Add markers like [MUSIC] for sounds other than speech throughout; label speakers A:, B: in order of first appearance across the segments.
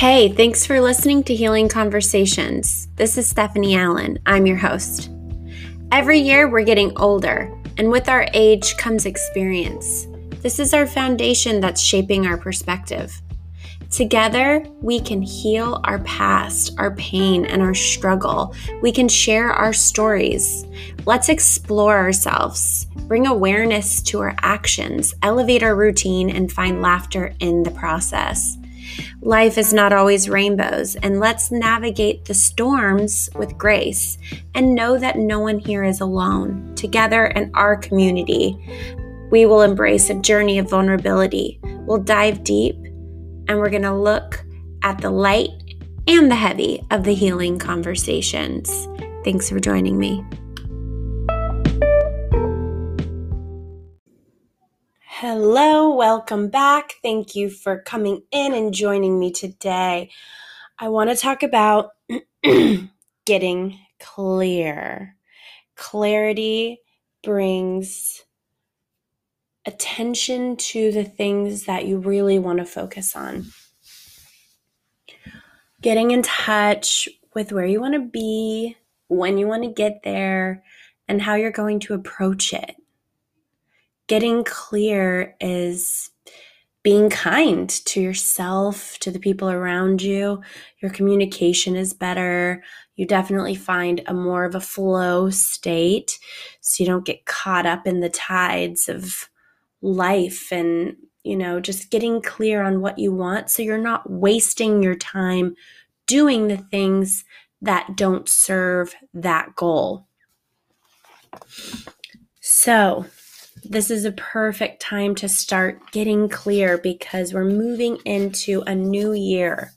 A: Hey, thanks for listening to Healing Conversations. This is Stephanie Allen. I'm your host. Every year we're getting older, and with our age comes experience. This is our foundation that's shaping our perspective. Together, we can heal our past, our pain, and our struggle. We can share our stories. Let's explore ourselves, bring awareness to our actions, elevate our routine, and find laughter in the process. Life is not always rainbows, and let's navigate the storms with grace and know that no one here is alone. Together in our community, we will embrace a journey of vulnerability. We'll dive deep and we're going to look at the light and the heavy of the healing conversations. Thanks for joining me. Hello, welcome back. Thank you for coming in and joining me today. I want to talk about [CLEARS THROAT] getting clear. Clarity brings attention to the things that you really want to focus on. Getting in touch with where you want to be, when you want to get there, and how you're going to approach it. Getting clear is being kind to yourself, to the people around you. Your communication is better. You definitely find a more of a flow state so you don't get caught up in the tides of life and, you know, just getting clear on what you want so you're not wasting your time doing the things that don't serve that goal. So, this is a perfect time to start getting clear because we're moving into a new year.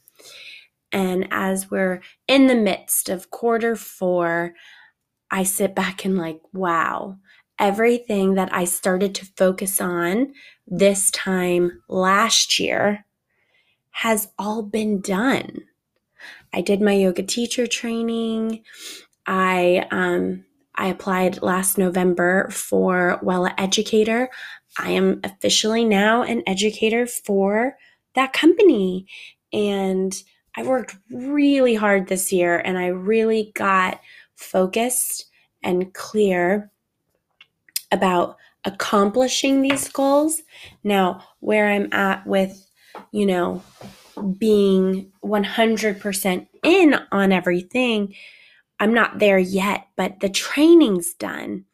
A: And as we're in the midst of quarter four, I sit back and like, wow, everything that I started to focus on this time last year has all been done. I did my yoga teacher training. I um, I applied last November for Wella Educator. I am officially now an educator for that company. And I worked really hard this year and I really got focused and clear about accomplishing these goals. Now, where I'm at with, you know, being 100% in on everything, I'm not there yet, but the training's done.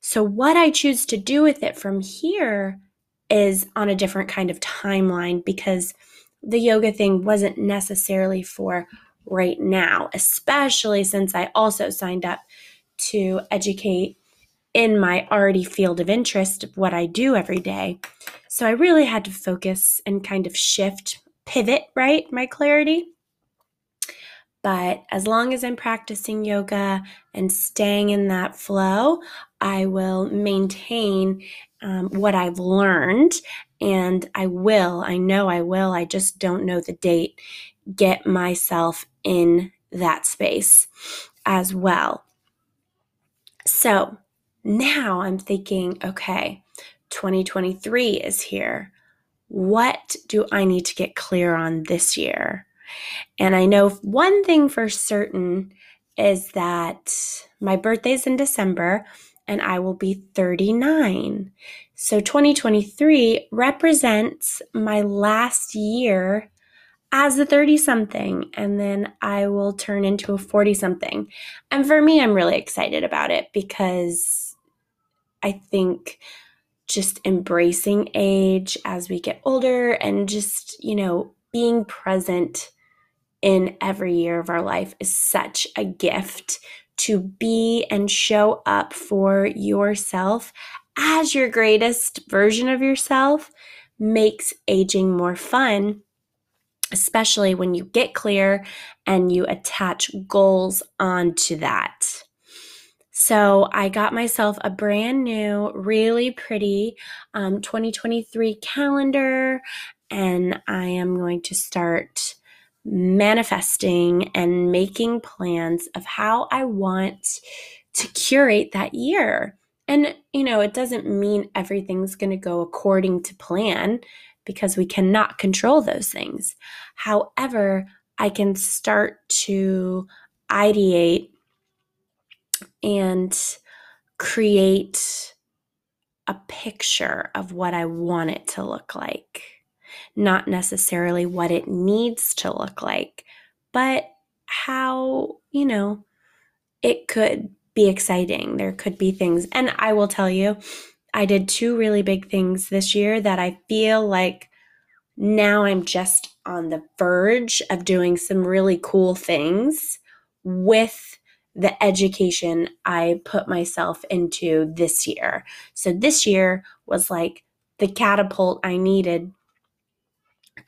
A: So, what I choose to do with it from here is on a different kind of timeline because the yoga thing wasn't necessarily for right now, especially since I also signed up to educate in my already field of interest of what I do every day. So I really had to focus and kind of shift, pivot, right? My clarity. But as long as I'm practicing yoga and staying in that flow, I will maintain um, what I've learned. And I will, I know I will, I just don't know the date, get myself in that space as well. So, now I'm thinking, okay, 2023 is here. What do I need to get clear on this year? And I know one thing for certain is that my birthday's in December and I will be 39. So 2023 represents my last year as a 30 something, and then I will turn into a 40 something. And for me, I'm really excited about it because I think just embracing age as we get older and just, you know, being present in every year of our life is such a gift to be and show up for yourself as your greatest version of yourself makes aging more fun, especially when you get clear and you attach goals onto that. So I got myself a brand new, really pretty um, 2023 calendar, and I am going to start manifesting and making plans of how I want to curate that year. And, you know, it doesn't mean everything's going to go according to plan because we cannot control those things. However, I can start to ideate and create a picture of what I want it to look like. Not necessarily what it needs to look like, but how, you know, it could be exciting. There could be things. And I will tell you, I did two really big things this year that I feel like now I'm just on the verge of doing some really cool things with the education I put myself into this year. So this year was like the catapult I needed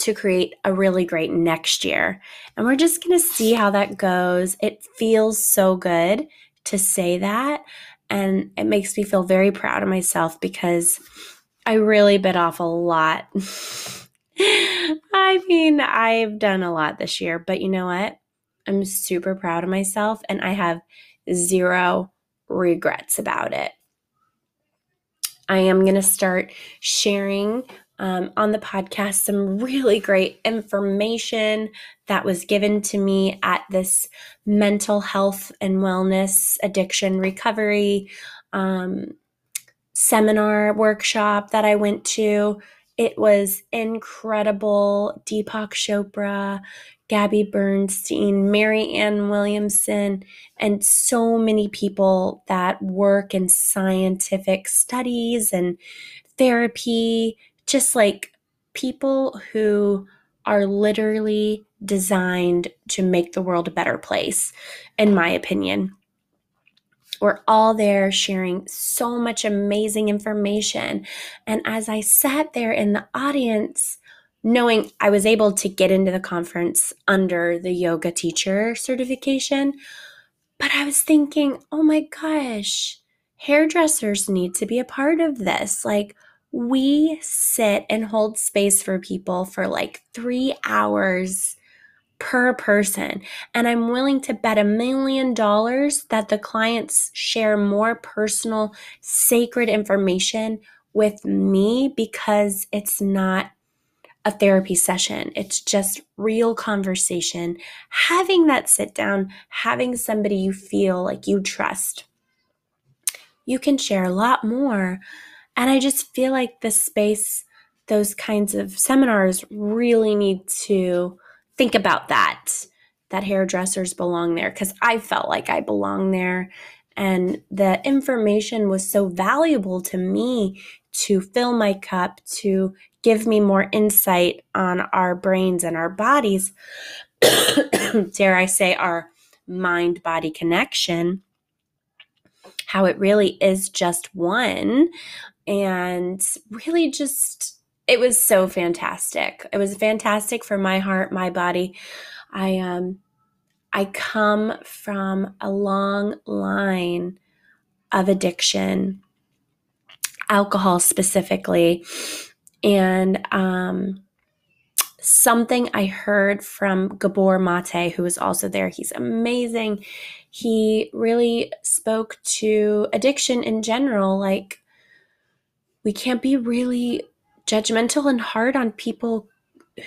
A: to create a really great next year. And we're just going to see how that goes. It feels so good to say that. And it makes me feel very proud of myself because I really bit off a lot. [LAUGHS] I mean, I've done a lot this year, but you know what? I'm super proud of myself and I have zero regrets about it. I am going to start sharing um, on the podcast some really great information that was given to me at this mental health and wellness addiction recovery um, seminar workshop that I went to. It was incredible. Deepak Chopra, Gabby Bernstein, Marianne Williamson, and so many people that work in scientific studies and therapy just like people who are literally designed to make the world a better place, in my opinion. We're all there sharing so much amazing information. And as I sat there in the audience, knowing I was able to get into the conference under the yoga teacher certification, but I was thinking, oh my gosh, hairdressers need to be a part of this. Like, we sit and hold space for people for like three hours per person. And I'm willing to bet a million dollars that the clients share more personal, sacred information with me because it's not a therapy session. It's just real conversation. Having that sit down, having somebody you feel like you trust, you can share a lot more and I just feel like the space, those kinds of seminars really need to think about that, that hairdressers belong there, because I felt like I belong there. And the information was so valuable to me to fill my cup, to give me more insight on our brains and our bodies. [COUGHS] Dare I say, our mind body connection how it really is just one and really just it was so fantastic. It was fantastic for my heart, my body. I um I come from a long line of addiction, alcohol specifically, and um something I heard from Gabor Mate, who was also there. He's amazing. He really spoke to addiction in general, like we can't be really judgmental and hard on people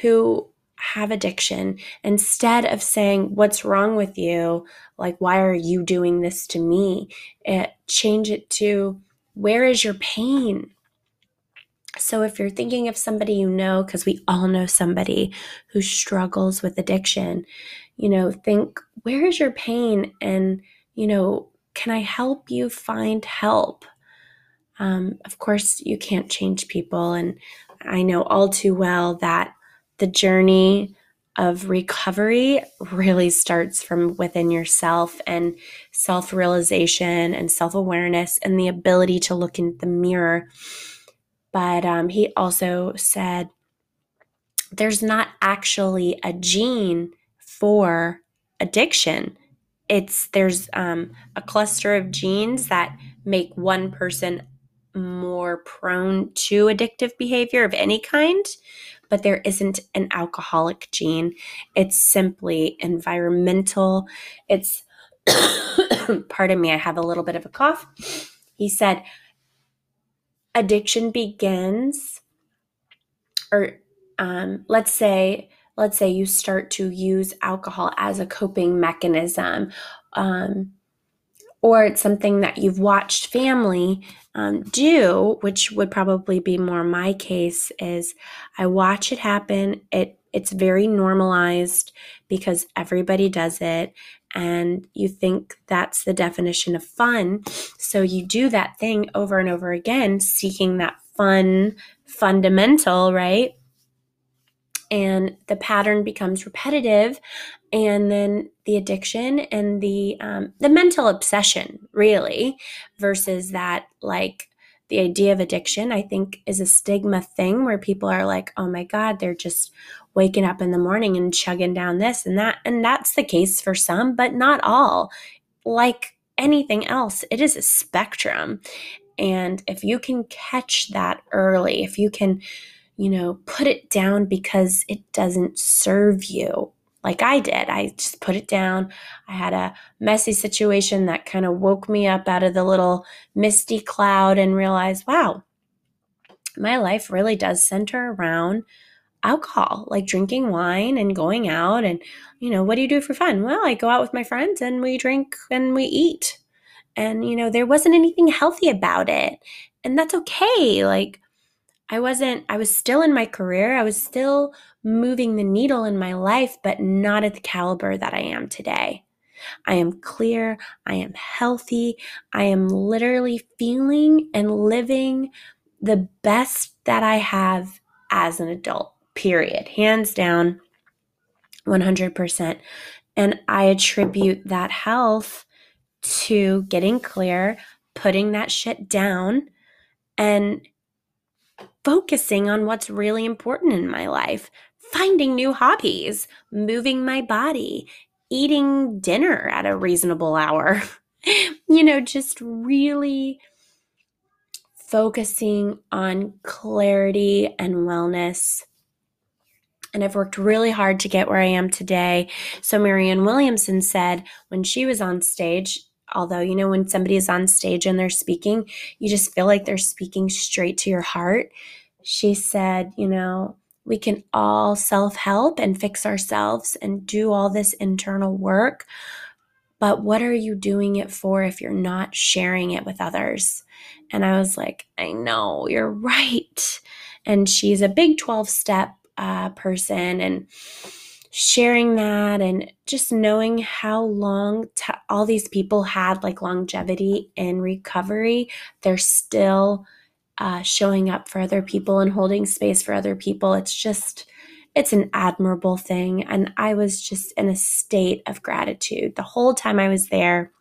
A: who have addiction. Instead of saying what's wrong with you? Like why are you doing this to me? It, change it to where is your pain? So if you're thinking of somebody you know because we all know somebody who struggles with addiction you know think where is your pain? And you know can i help you find help um, of course, you can't change people. And I know all too well that the journey of recovery really starts from within yourself and self realization and self awareness and the ability to look in the mirror. But um, he also said there's not actually a gene for addiction. It's there's um, a cluster of genes that make one person more prone to addictive behavior of any kind, but there isn't an alcoholic gene. It's simply environmental. It's, [COUGHS] pardon me, I have a little bit of a cough. He said, addiction begins or um, let's say let's say you start to use alcohol as a coping mechanism um, or it's something that you've watched family um, do which would probably be more my case is i watch it happen. It it's very normalized because everybody does it and you think that's the definition of fun. So you do that thing over and over again seeking that fun fundamental right and the pattern becomes repetitive and then the addiction and the um, the mental obsession really versus that like the idea of addiction i think is a stigma thing where people are like oh my god they're just waking up in the morning and chugging down this and that and that's the case for some but not all. Like anything else it is a spectrum and if you can catch that early if you can you know, put it down because it doesn't serve you. Like I did. I just put it down. I had a messy situation that kind of woke me up out of the little misty cloud and realized, wow, my life really does center around alcohol, like drinking wine and going out. And, you know, what do you do for fun? Well, I go out with my friends and we drink and we eat. And, you know, there wasn't anything healthy about it. And that's okay. Like, I wasn't, I was still in my career. I was still moving the needle in my life, but not at the caliber that I am today. I am clear. I am healthy. I am literally feeling and living the best that I have as an adult, period. Hands down, 100%. And I attribute that health to getting clear, putting that shit down, and focusing on what's really important in my life, finding new hobbies, moving my body, eating dinner at a reasonable hour. [LAUGHS] you know, just really focusing on clarity and wellness. And I've worked really hard to get where I am today. So, Marianne Williamson said when she was on stage, although, you know, when somebody is on stage and they're speaking, you just feel like they're speaking straight to your heart. She said, you know, we can all self help and fix ourselves and do all this internal work. But what are you doing it for if you're not sharing it with others? And I was like, I know, you're right. And she's a big 12 step uh, person. And sharing that and just knowing how long t- all these people had like longevity in recovery, they're still uh, showing up for other people and holding space for other people. It's just, it's an admirable thing. And I was just in a state of gratitude the whole time I was there,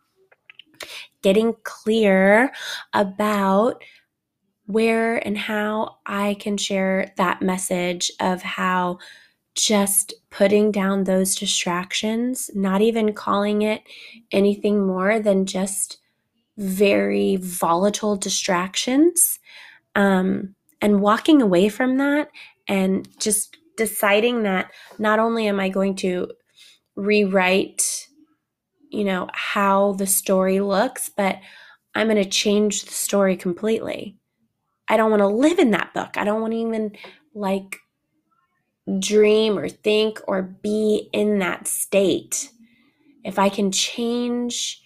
A: getting clear about where and how I can share that message of how just putting down those distractions, not even calling it anything more than just very volatile distractions, um, and walking away from that and just deciding that not only am I going to rewrite, you know, how the story looks, but I'm going to change the story completely. I don't want to live in that book. I don't want to even like dream or think or be in that state, if I can change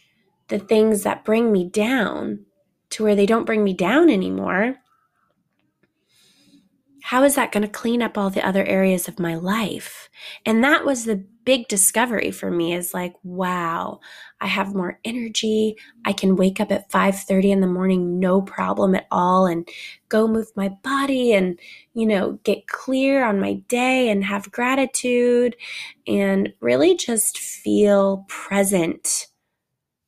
A: the things that bring me down to where they don't bring me down anymore, how is that going to clean up all the other areas of my life? And that was the big discovery for me is like, wow, I have more energy. I can wake up at 5:30 in the morning no problem at all and go move my body and, you know, get clear on my day and have gratitude and really just feel present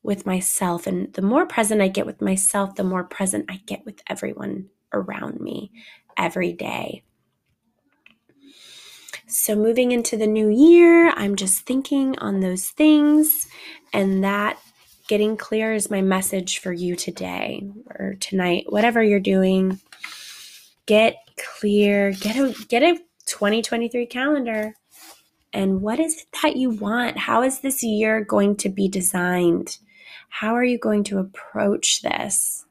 A: with myself. And the more present I get with myself, the more present I get with everyone around me every day. So, moving into the new year, I'm just thinking on those things, and that getting clear is my message for you today or tonight, whatever you're doing. Get clear, get a get a 2023 calendar. And what is it that you want? How is this year going to be designed? How are you going to approach this?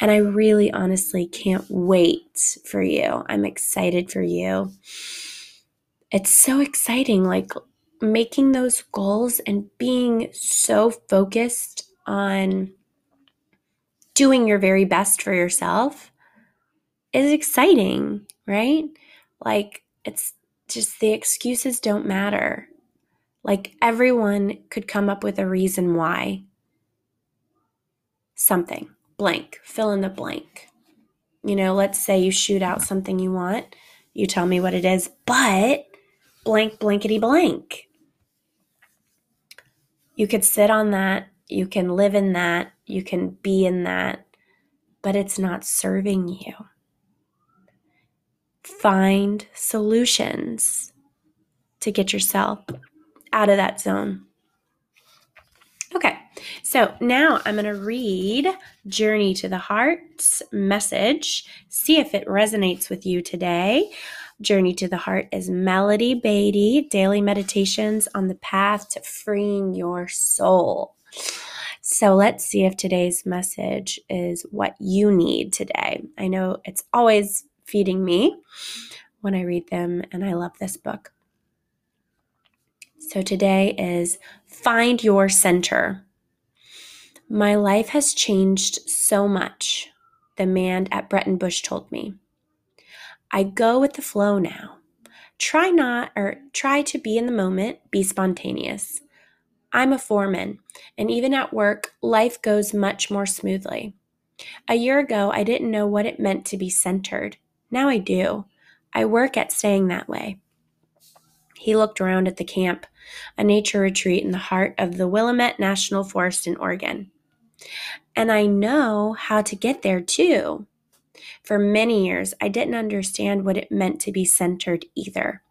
A: And I really honestly can't wait for you. I'm excited for you. It's so exciting, like making those goals and being so focused on doing your very best for yourself is exciting, right? Like, it's just the excuses don't matter. Like, everyone could come up with a reason why something, blank, fill in the blank. You know, let's say you shoot out something you want, you tell me what it is, but blank, blankety blank. You could sit on that, you can live in that, you can be in that, but it's not serving you. Find solutions to get yourself out of that zone. Okay, so now I'm going to read Journey to the Heart's message, see if it resonates with you today. Journey to the Heart is Melody Beattie, daily meditations on the path to freeing your soul. So let's see if today's message is what you need today. I know it's always feeding me when I read them, and I love this book. So today is Find Your Center. My life has changed so much, the man at Breitenbush told me. I go with the flow now. Try not or try to be in the moment, be spontaneous. I'm a foreman, and even at work, life goes much more smoothly. A year ago, I didn't know what it meant to be centered. Now I do. I work at staying that way. He looked around at the camp, a nature retreat in the heart of the Willamette National Forest in Oregon. And I know how to get there too. For many years, I didn't understand what it meant to be centered either.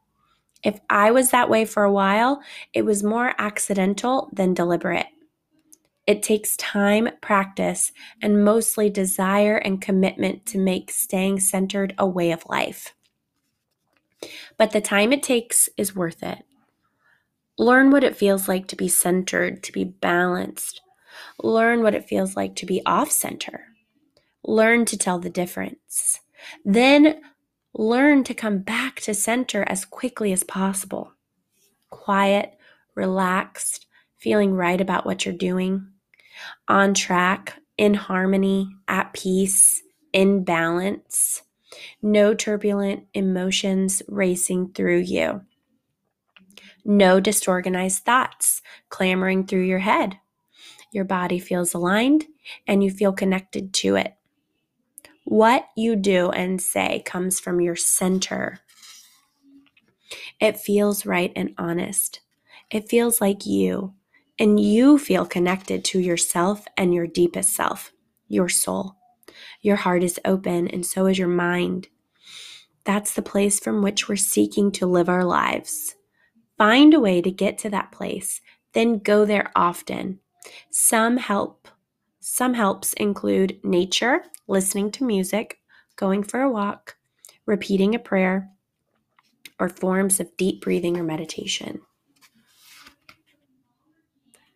A: If I was that way for a while, it was more accidental than deliberate. It takes time, practice, and mostly desire and commitment to make staying centered a way of life but the time it takes is worth it. Learn what it feels like to be centered, to be balanced. Learn what it feels like to be off center. Learn to tell the difference. Then learn to come back to center as quickly as possible. Quiet, relaxed, feeling right about what you're doing, on track, in harmony, at peace, in balance no turbulent emotions racing through you, no disorganized thoughts clamoring through your head. Your body feels aligned and you feel connected to it. What you do and say comes from your center. It feels right and honest. It feels like you, and you feel connected to yourself and your deepest self, your soul. Your heart is open, and so is your mind. That's the place from which we're seeking to live our lives. Find a way to get to that place, then go there often. Some help. Some helps include nature, listening to music, going for a walk, repeating a prayer, or forms of deep breathing or meditation.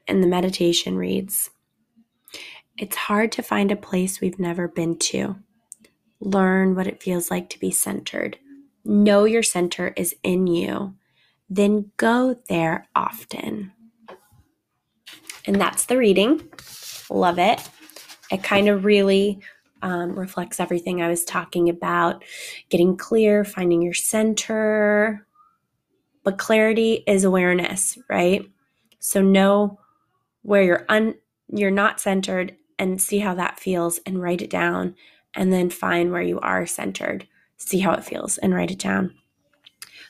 A: And the meditation reads it's hard to find a place we've never been to. Learn what it feels like to be centered. Know your center is in you. Then go there often. And that's the reading. Love it. It kind of really um, reflects everything I was talking about getting clear, finding your center. But clarity is awareness, right? So know where you're un- you're not centered and see how that feels and write it down and then find where you are centered see how it feels and write it down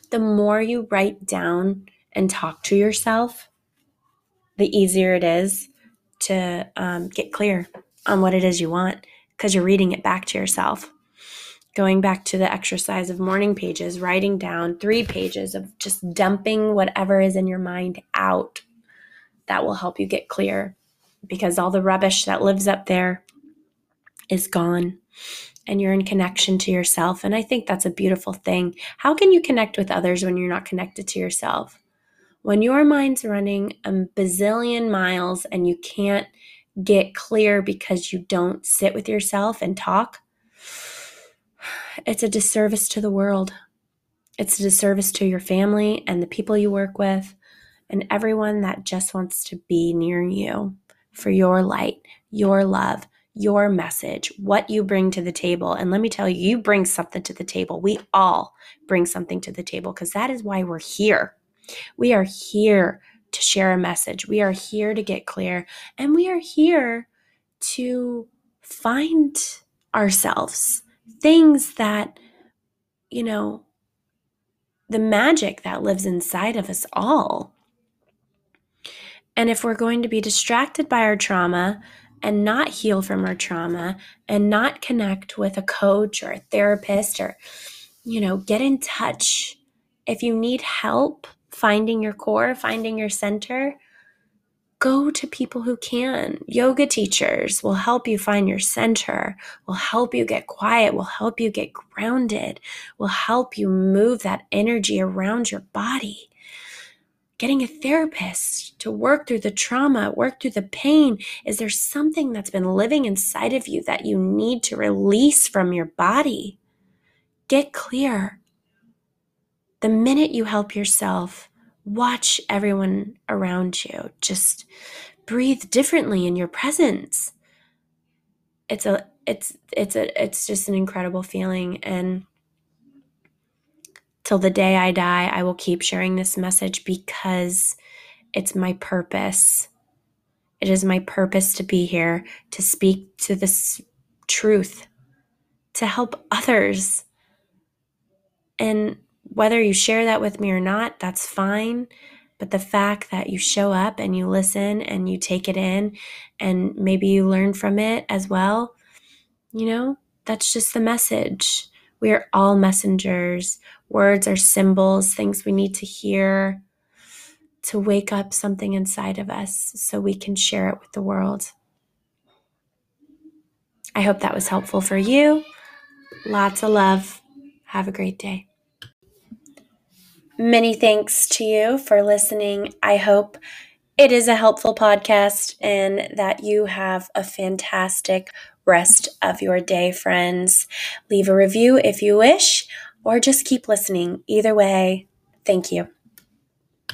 A: the more you write down and talk to yourself the easier it is to um, get clear on what it is you want because you're reading it back to yourself going back to the exercise of morning pages writing down three pages of just dumping whatever is in your mind out that will help you get clear because all the rubbish that lives up there is gone and you're in connection to yourself. And I think that's a beautiful thing. How can you connect with others when you're not connected to yourself? When your mind's running a bazillion miles and you can't get clear because you don't sit with yourself and talk, it's a disservice to the world. It's a disservice to your family and the people you work with and everyone that just wants to be near you for your light, your love, your message, what you bring to the table. And let me tell you, you bring something to the table. We all bring something to the table because that is why we're here. We are here to share a message. We are here to get clear. And we are here to find ourselves, things that, you know, the magic that lives inside of us all. And if we're going to be distracted by our trauma and not heal from our trauma and not connect with a coach or a therapist or, you know, get in touch. If you need help finding your core, finding your center, go to people who can. Yoga teachers will help you find your center, will help you get quiet, will help you get grounded, will help you move that energy around your body getting a therapist to work through the trauma, work through the pain? Is there something that's been living inside of you that you need to release from your body? Get clear. The minute you help yourself, watch everyone around you. Just breathe differently in your presence. It's a it's it's a it's just an incredible feeling and till the day I die, I will keep sharing this message because it's my purpose. It is my purpose to be here, to speak to this truth, to help others. And whether you share that with me or not, that's fine. But the fact that you show up and you listen and you take it in and maybe you learn from it as well, you know, that's just the message. We are all messengers. Words are symbols, things we need to hear to wake up something inside of us so we can share it with the world. I hope that was helpful for you. Lots of love. Have a great day. Many thanks to you for listening. I hope it is a helpful podcast and that you have a fantastic rest of your day, friends. Leave a review if you wish, or just keep listening. Either way, thank you.